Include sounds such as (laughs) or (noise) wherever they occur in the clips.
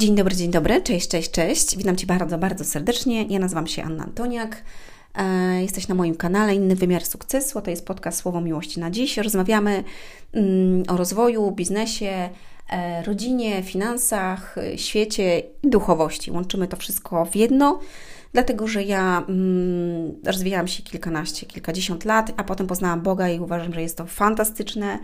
Dzień dobry, dzień dobry, cześć, cześć, cześć. Witam Cię bardzo, bardzo serdecznie. Ja nazywam się Anna Antoniak. E, jesteś na moim kanale Inny Wymiar Sukcesu. To jest podcast Słowo Miłości na dziś. Rozmawiamy mm, o rozwoju, biznesie, e, rodzinie, finansach, świecie i duchowości. Łączymy to wszystko w jedno dlatego że ja mm, rozwijałam się kilkanaście, kilkadziesiąt lat, a potem poznałam Boga i uważam, że jest to fantastyczne.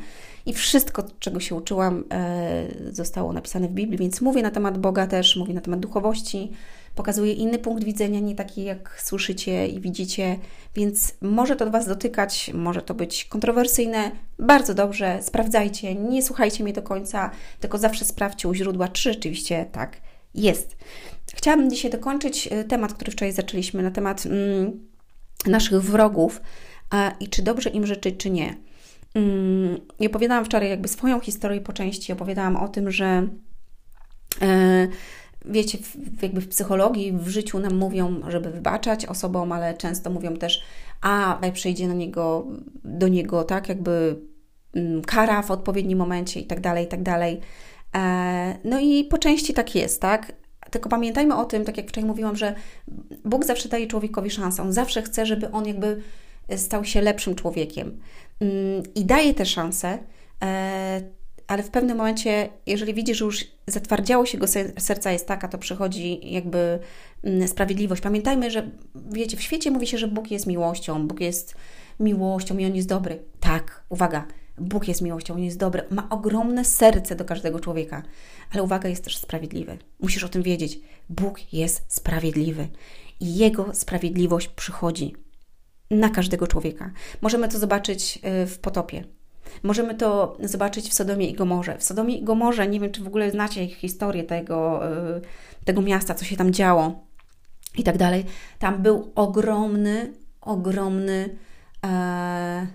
I wszystko, czego się uczyłam, e, zostało napisane w Biblii, więc mówię na temat Boga też, mówię na temat duchowości, pokazuję inny punkt widzenia, nie taki jak słyszycie i widzicie, więc może to Was dotykać, może to być kontrowersyjne, bardzo dobrze, sprawdzajcie, nie słuchajcie mnie do końca, tylko zawsze sprawdźcie u źródła, czy rzeczywiście tak jest. Chciałabym dzisiaj dokończyć e, temat, który wczoraj zaczęliśmy, na temat mm, naszych wrogów a, i czy dobrze im życzyć, czy nie. Mm, I opowiadałam wczoraj jakby swoją historię po części, opowiadałam o tym, że e, wiecie, w, jakby w psychologii, w życiu nam mówią, żeby wybaczać osobom, ale często mówią też, a przyjdzie na niego, do niego, tak, jakby mm, kara w odpowiednim momencie i tak dalej, i tak dalej. E, no i po części tak jest, tak? Tylko pamiętajmy o tym, tak jak wczoraj mówiłam, że Bóg zawsze daje człowiekowi szansę. On zawsze chce, żeby on jakby stał się lepszym człowiekiem. Mm, I daje te szanse, e, ale w pewnym momencie, jeżeli widzi, że już zatwardziało się go serca jest taka, to przychodzi jakby mm, sprawiedliwość. Pamiętajmy, że wiecie, w świecie mówi się, że Bóg jest miłością, Bóg jest miłością i On jest dobry. Tak, uwaga, Bóg jest miłością, On jest dobry, ma ogromne serce do każdego człowieka, ale uwaga, jest też sprawiedliwy. Musisz o tym wiedzieć. Bóg jest sprawiedliwy i Jego sprawiedliwość przychodzi na każdego człowieka. Możemy to zobaczyć y, w potopie. Możemy to zobaczyć w Sodomie i Gomorze. W Sodomie i Gomorze, nie wiem, czy w ogóle znacie historię tego, y, tego miasta, co się tam działo i tak dalej. Tam był ogromny, ogromny e,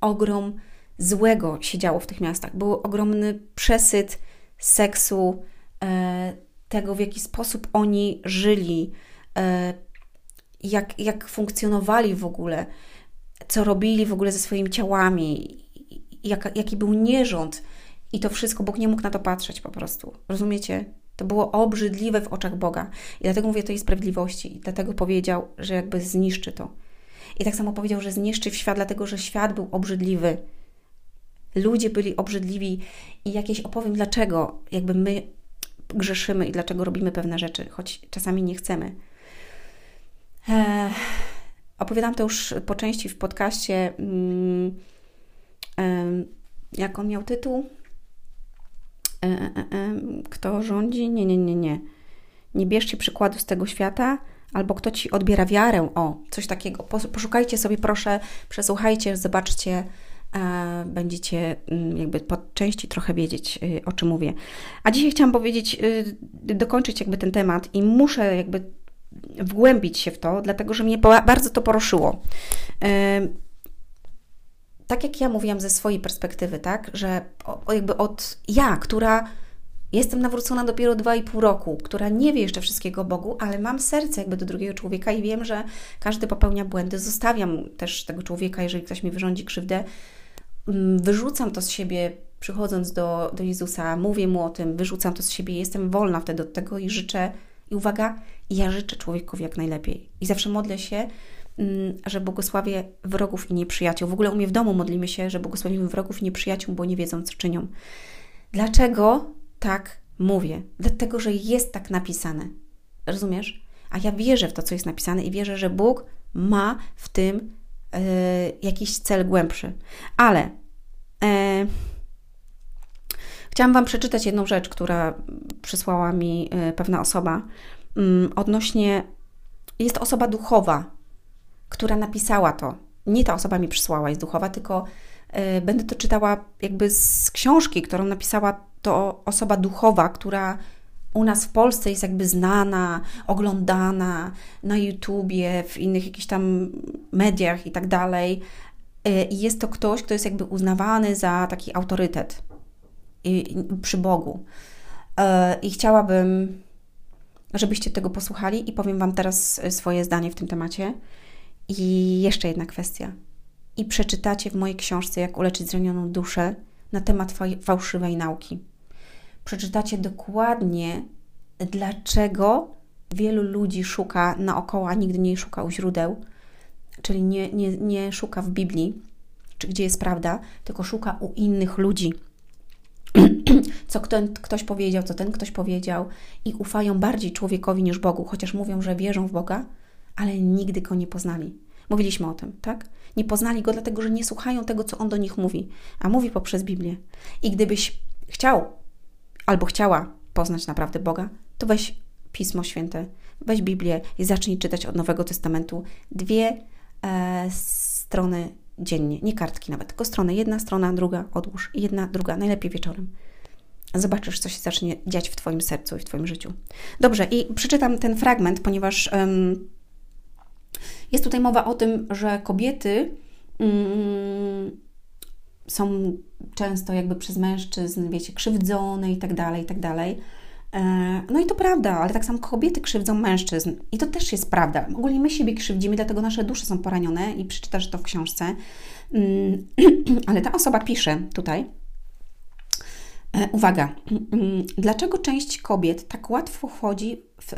ogrom złego się działo w tych miastach. Był ogromny przesyt seksu, e, tego w jaki sposób oni żyli, e, jak, jak funkcjonowali w ogóle, co robili w ogóle ze swoimi ciałami, jak, jaki był nierząd. I to wszystko, Bóg nie mógł na to patrzeć po prostu. Rozumiecie? To było obrzydliwe w oczach Boga. I dlatego mówię tej sprawiedliwości. I dlatego powiedział, że jakby zniszczy to. I tak samo powiedział, że zniszczy świat, dlatego że świat był obrzydliwy. Ludzie byli obrzydliwi i jakieś opowiem, dlaczego jakby my grzeszymy i dlaczego robimy pewne rzeczy, choć czasami nie chcemy. Eee, opowiadam to już po części w podcaście. Mm, jak on miał tytuł? E, e, e, kto rządzi? Nie, nie, nie, nie. Nie bierzcie przykładu z tego świata, albo kto ci odbiera wiarę. O, coś takiego. Poszukajcie sobie, proszę, przesłuchajcie, zobaczcie. Będziecie mm, jakby po części trochę wiedzieć, y, o czym mówię. A dzisiaj chciałam powiedzieć, y, dokończyć jakby ten temat i muszę jakby wgłębić się w to, dlatego że mnie bardzo to poruszyło tak jak ja mówiłam ze swojej perspektywy, tak, że jakby od ja, która jestem nawrócona dopiero dwa i pół roku, która nie wie jeszcze wszystkiego Bogu, ale mam serce jakby do drugiego człowieka i wiem, że każdy popełnia błędy. Zostawiam też tego człowieka, jeżeli ktoś mi wyrządzi krzywdę, wyrzucam to z siebie, przychodząc do, do Jezusa, mówię mu o tym, wyrzucam to z siebie, jestem wolna wtedy od tego i życzę, i uwaga, ja życzę człowiekowi jak najlepiej. I zawsze modlę się, Mm, że błogosławię wrogów i nieprzyjaciół. W ogóle u mnie w domu modlimy się, że błogosławimy wrogów i nieprzyjaciół, bo nie wiedzą, co czynią. Dlaczego tak mówię? Dlatego, że jest tak napisane. Rozumiesz? A ja wierzę w to, co jest napisane i wierzę, że Bóg ma w tym jakiś cel głębszy. Ale e, chciałam Wam przeczytać jedną rzecz, która przysłała mi e, pewna osoba mm, odnośnie. Jest osoba duchowa, która napisała to. Nie ta osoba mi przysłała, jest duchowa, tylko y, będę to czytała jakby z książki, którą napisała to osoba duchowa, która u nas w Polsce jest jakby znana, oglądana na YouTubie, w innych jakichś tam mediach i tak dalej. Y, I jest to ktoś, kto jest jakby uznawany za taki autorytet przy Bogu. Y, I chciałabym, żebyście tego posłuchali i powiem Wam teraz swoje zdanie w tym temacie. I jeszcze jedna kwestia. I przeczytacie w mojej książce, jak uleczyć zranioną duszę na temat fałszywej nauki. Przeczytacie dokładnie, dlaczego wielu ludzi szuka naokoło, a nigdy nie szuka u źródeł, czyli nie, nie, nie szuka w Biblii, czy gdzie jest prawda, tylko szuka u innych ludzi. (clears throat) co ktoś powiedział, co ten ktoś powiedział, i ufają bardziej człowiekowi niż Bogu, chociaż mówią, że wierzą w Boga, ale nigdy go nie poznali. Mówiliśmy o tym, tak? Nie poznali go, dlatego że nie słuchają tego, co on do nich mówi, a mówi poprzez Biblię. I gdybyś chciał albo chciała poznać naprawdę Boga, to weź Pismo Święte, weź Biblię i zacznij czytać od Nowego Testamentu dwie e, strony dziennie, nie kartki nawet, tylko strony, jedna strona, druga, odłóż, jedna, druga, najlepiej wieczorem. Zobaczysz, co się zacznie dziać w Twoim sercu i w Twoim życiu. Dobrze, i przeczytam ten fragment, ponieważ um, jest tutaj mowa o tym, że kobiety um, są często jakby przez mężczyzn, wiecie, krzywdzone i tak dalej, i tak dalej. E, no i to prawda, ale tak samo kobiety krzywdzą mężczyzn. I to też jest prawda. Ogólnie my siebie krzywdzimy, dlatego nasze dusze są poranione i przeczytasz to w książce. Mm, (clears throat) ale ta osoba pisze tutaj, e, Uwaga, dlaczego część kobiet tak łatwo wchodzi w,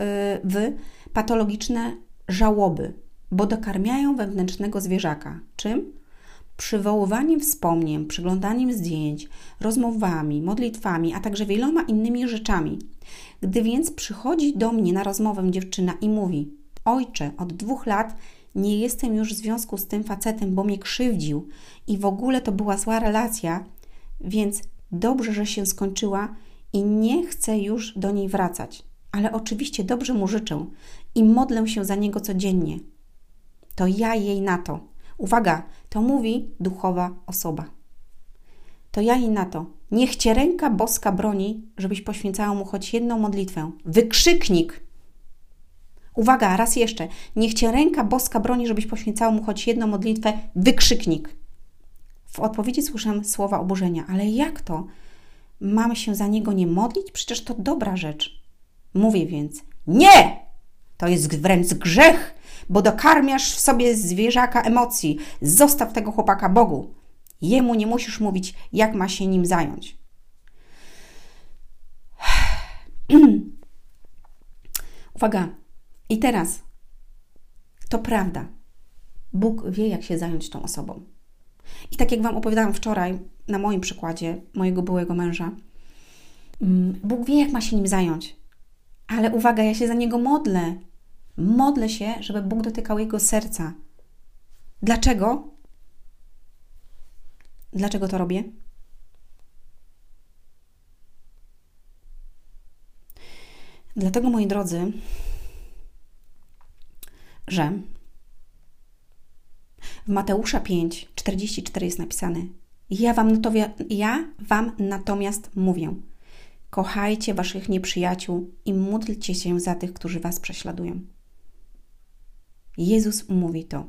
w patologiczne żałoby? Bo dokarmiają wewnętrznego zwierzaka. Czym? Przywoływaniem wspomnień, przyglądaniem zdjęć, rozmowami, modlitwami, a także wieloma innymi rzeczami. Gdy więc przychodzi do mnie na rozmowę dziewczyna i mówi: Ojcze, od dwóch lat nie jestem już w związku z tym facetem, bo mnie krzywdził i w ogóle to była zła relacja, więc dobrze, że się skończyła i nie chcę już do niej wracać. Ale oczywiście dobrze mu życzę i modlę się za niego codziennie. To ja jej na to. Uwaga, to mówi duchowa osoba. To ja jej na to. Niech cię ręka boska broni, żebyś poświęcała mu choć jedną modlitwę. Wykrzyknik! Uwaga, raz jeszcze. Niech cię ręka boska broni, żebyś poświęcała mu choć jedną modlitwę. Wykrzyknik! W odpowiedzi słyszę słowa oburzenia. Ale jak to? Mamy się za niego nie modlić? Przecież to dobra rzecz. Mówię więc: Nie! To jest wręcz grzech bo dokarmiasz w sobie zwierzaka emocji. Zostaw tego chłopaka Bogu. Jemu nie musisz mówić, jak ma się nim zająć. (sighs) Uwaga. I teraz to prawda. Bóg wie, jak się zająć tą osobą. I tak jak Wam opowiadałam wczoraj, na moim przykładzie mojego byłego męża, mm, Bóg wie, jak ma się nim zająć. Ale uwaga, ja się za niego modlę. Modlę się, żeby Bóg dotykał jego serca. Dlaczego? Dlaczego to robię? Dlatego, moi drodzy, że w Mateusza 5, 44 jest napisane: ja wam, ja wam natomiast mówię, kochajcie waszych nieprzyjaciół i módlcie się za tych, którzy was prześladują. Jezus mówi to.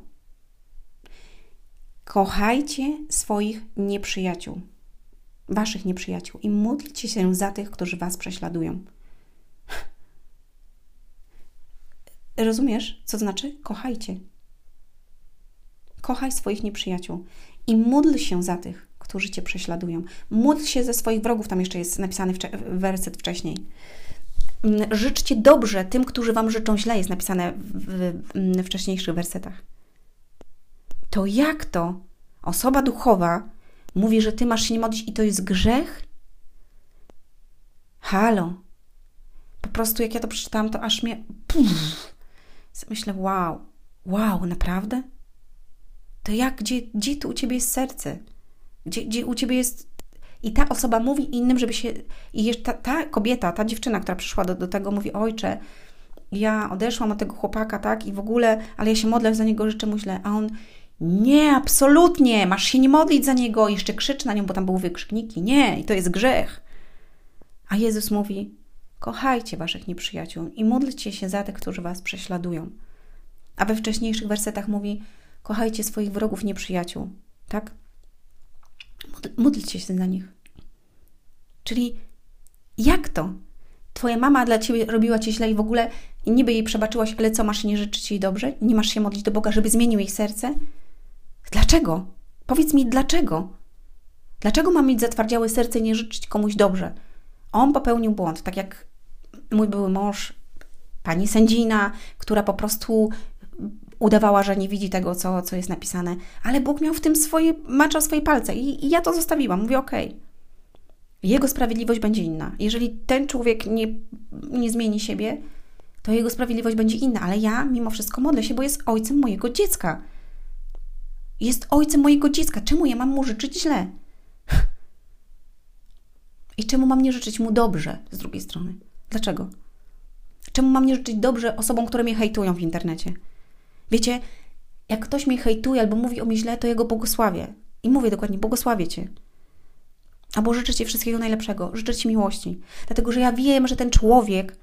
Kochajcie swoich nieprzyjaciół, waszych nieprzyjaciół i módlcie się za tych, którzy was prześladują. (laughs) Rozumiesz, co znaczy? Kochajcie. Kochaj swoich nieprzyjaciół i módl się za tych, którzy cię prześladują. Módl się ze swoich wrogów, tam jeszcze jest napisany werset wcześniej. Mm, życzcie dobrze tym, którzy wam życzą źle, jest napisane w, w wcześniejszych wersetach. To jak to osoba duchowa mówi, że ty masz się nie modlić i to jest grzech? Halo. Po prostu jak ja to przeczytałam, to aż mnie... Puf, myślę, wow, wow, naprawdę? To jak, gdzie, gdzie tu u Ciebie jest serce? Gdzie, gdzie u Ciebie jest i ta osoba mówi innym, żeby się. I ta, ta kobieta, ta dziewczyna, która przyszła do, do tego, mówi: Ojcze, ja odeszłam od tego chłopaka, tak, i w ogóle, ale ja się modlę za niego, życzę mu źle. A on: Nie, absolutnie, masz się nie modlić za niego. I jeszcze krzyczy na nią, bo tam były wykrzykniki: Nie, i to jest grzech. A Jezus mówi: Kochajcie waszych nieprzyjaciół i módlcie się za tych, którzy was prześladują. A we wcześniejszych wersetach mówi: Kochajcie swoich wrogów, nieprzyjaciół, tak? Módlcie się za nich. Czyli jak to? Twoja mama dla ciebie robiła ci źle i w ogóle niby jej przebaczyłaś, ale co, masz nie życzyć jej dobrze? Nie masz się modlić do Boga, żeby zmienił jej serce? Dlaczego? Powiedz mi, dlaczego? Dlaczego mam mieć zatwardziałe serce i nie życzyć komuś dobrze? On popełnił błąd, tak jak mój były mąż, pani sędzina, która po prostu udawała, że nie widzi tego, co, co jest napisane, ale Bóg miał w tym swoje, maczał swoje palce i, i ja to zostawiłam. Mówię, okej, okay. jego sprawiedliwość będzie inna. Jeżeli ten człowiek nie, nie zmieni siebie, to jego sprawiedliwość będzie inna, ale ja mimo wszystko modlę się, bo jest ojcem mojego dziecka. Jest ojcem mojego dziecka. Czemu ja mam mu życzyć źle? I czemu mam nie życzyć mu dobrze z drugiej strony? Dlaczego? Czemu mam nie życzyć dobrze osobom, które mnie hejtują w internecie? Wiecie, jak ktoś mnie hejtuje albo mówi o mnie źle, to ja go błogosławię. I mówię dokładnie, błogosławię Cię. Albo życzę Ci wszystkiego najlepszego, życzę Ci miłości. Dlatego, że ja wiem, że ten człowiek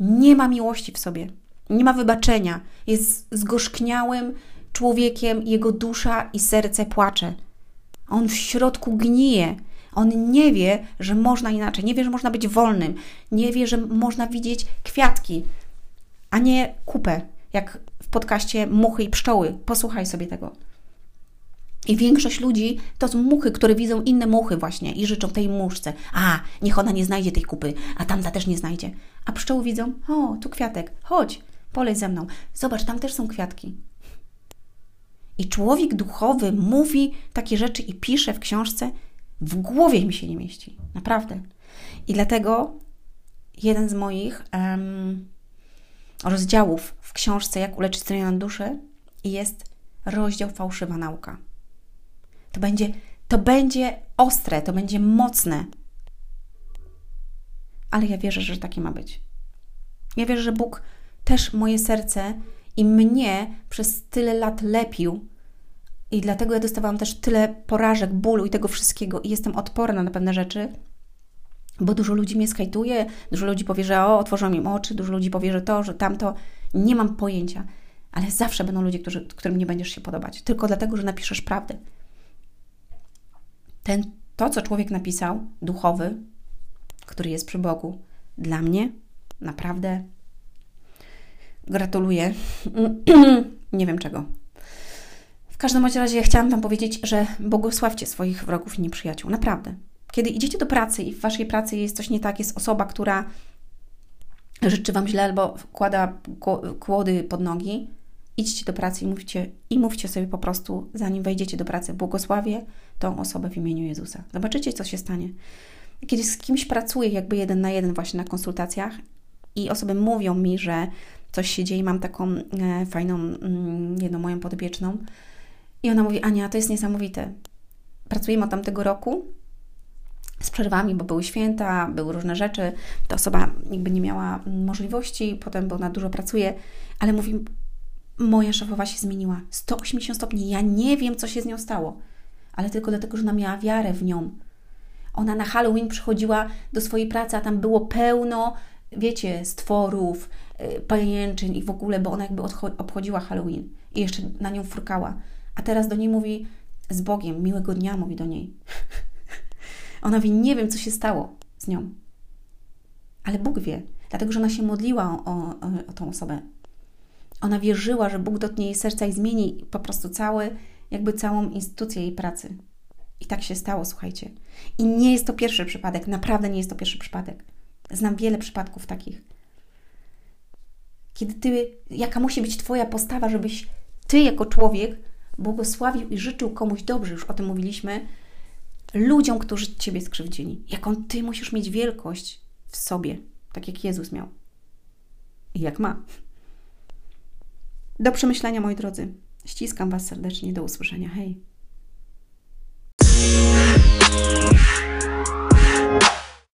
nie ma miłości w sobie, nie ma wybaczenia, jest zgorzkniałym człowiekiem, jego dusza i serce płacze. On w środku gnije. On nie wie, że można inaczej, nie wie, że można być wolnym, nie wie, że można widzieć kwiatki, a nie kupę, jak w podcaście Muchy i Pszczoły. Posłuchaj sobie tego. I większość ludzi to są muchy, które widzą inne muchy właśnie i życzą tej muszce. A, niech ona nie znajdzie tej kupy, a tamta też nie znajdzie. A pszczoły widzą, o, tu kwiatek, chodź, polej ze mną. Zobacz, tam też są kwiatki. I człowiek duchowy mówi takie rzeczy i pisze w książce, w głowie mi się nie mieści. Naprawdę. I dlatego jeden z moich um, rozdziałów książce Jak uleczyć stronioną duszę jest rozdział Fałszywa nauka. To będzie, to będzie ostre, to będzie mocne. Ale ja wierzę, że takie ma być. Ja wierzę, że Bóg też moje serce i mnie przez tyle lat lepił. I dlatego ja dostawałam też tyle porażek, bólu i tego wszystkiego, i jestem odporna na pewne rzeczy, bo dużo ludzi mnie skajtuje, dużo ludzi powie, że o, otworzą im oczy, dużo ludzi powie, że to, że tamto. Nie mam pojęcia, ale zawsze będą ludzie, którzy, którym nie będziesz się podobać, tylko dlatego, że napiszesz prawdę ten, to, co człowiek napisał, duchowy, który jest przy Bogu, dla mnie naprawdę gratuluję. (clears throat) Nie wiem czego. W każdym razie chciałam Wam powiedzieć, że błogosławcie swoich wrogów i nieprzyjaciół. Naprawdę. Kiedy idziecie do pracy i w Waszej pracy jest coś nie tak, jest osoba, która życzy Wam źle albo wkłada kłody pod nogi, idźcie do pracy i mówcie, i mówcie sobie po prostu, zanim wejdziecie do pracy, błogosławię tą osobę w imieniu Jezusa. Zobaczycie, co się stanie. Kiedy z kimś pracuję jakby jeden na jeden właśnie na konsultacjach i osoby mówią mi, że coś się dzieje, mam taką e, fajną, mm, jedną moją podpieczną i ona mówi, Ania, to jest niesamowite. Pracujemy od tamtego roku, z przerwami, bo były święta, były różne rzeczy. Ta osoba jakby nie miała możliwości, potem, bo ona dużo pracuje, ale mówi, moja szefowa się zmieniła. 180 stopni. Ja nie wiem, co się z nią stało, ale tylko dlatego, że ona miała wiarę w nią. Ona na Halloween przychodziła do swojej pracy, a tam było pełno, wiecie, stworów, yy, pajęczyn i w ogóle, bo ona jakby obchodziła Halloween i jeszcze na nią furkała. A teraz do niej mówi z Bogiem, miłego dnia, mówi do niej. (laughs) ona mówi, nie wiem, co się stało z nią. Ale Bóg wie, dlatego że ona się modliła o, o, o tą osobę ona wierzyła, że Bóg dotknie jej serca i zmieni po prostu cały, jakby całą instytucję jej pracy. I tak się stało, słuchajcie. I nie jest to pierwszy przypadek, naprawdę nie jest to pierwszy przypadek. Znam wiele przypadków takich. Kiedy ty, jaka musi być Twoja postawa, żebyś Ty jako człowiek błogosławił i życzył komuś dobrze, już o tym mówiliśmy, ludziom, którzy Ciebie skrzywdzili. Jaką Ty musisz mieć wielkość w sobie, tak jak Jezus miał. I jak ma. Do przemyślenia, moi drodzy. Ściskam Was serdecznie. Do usłyszenia. Hej.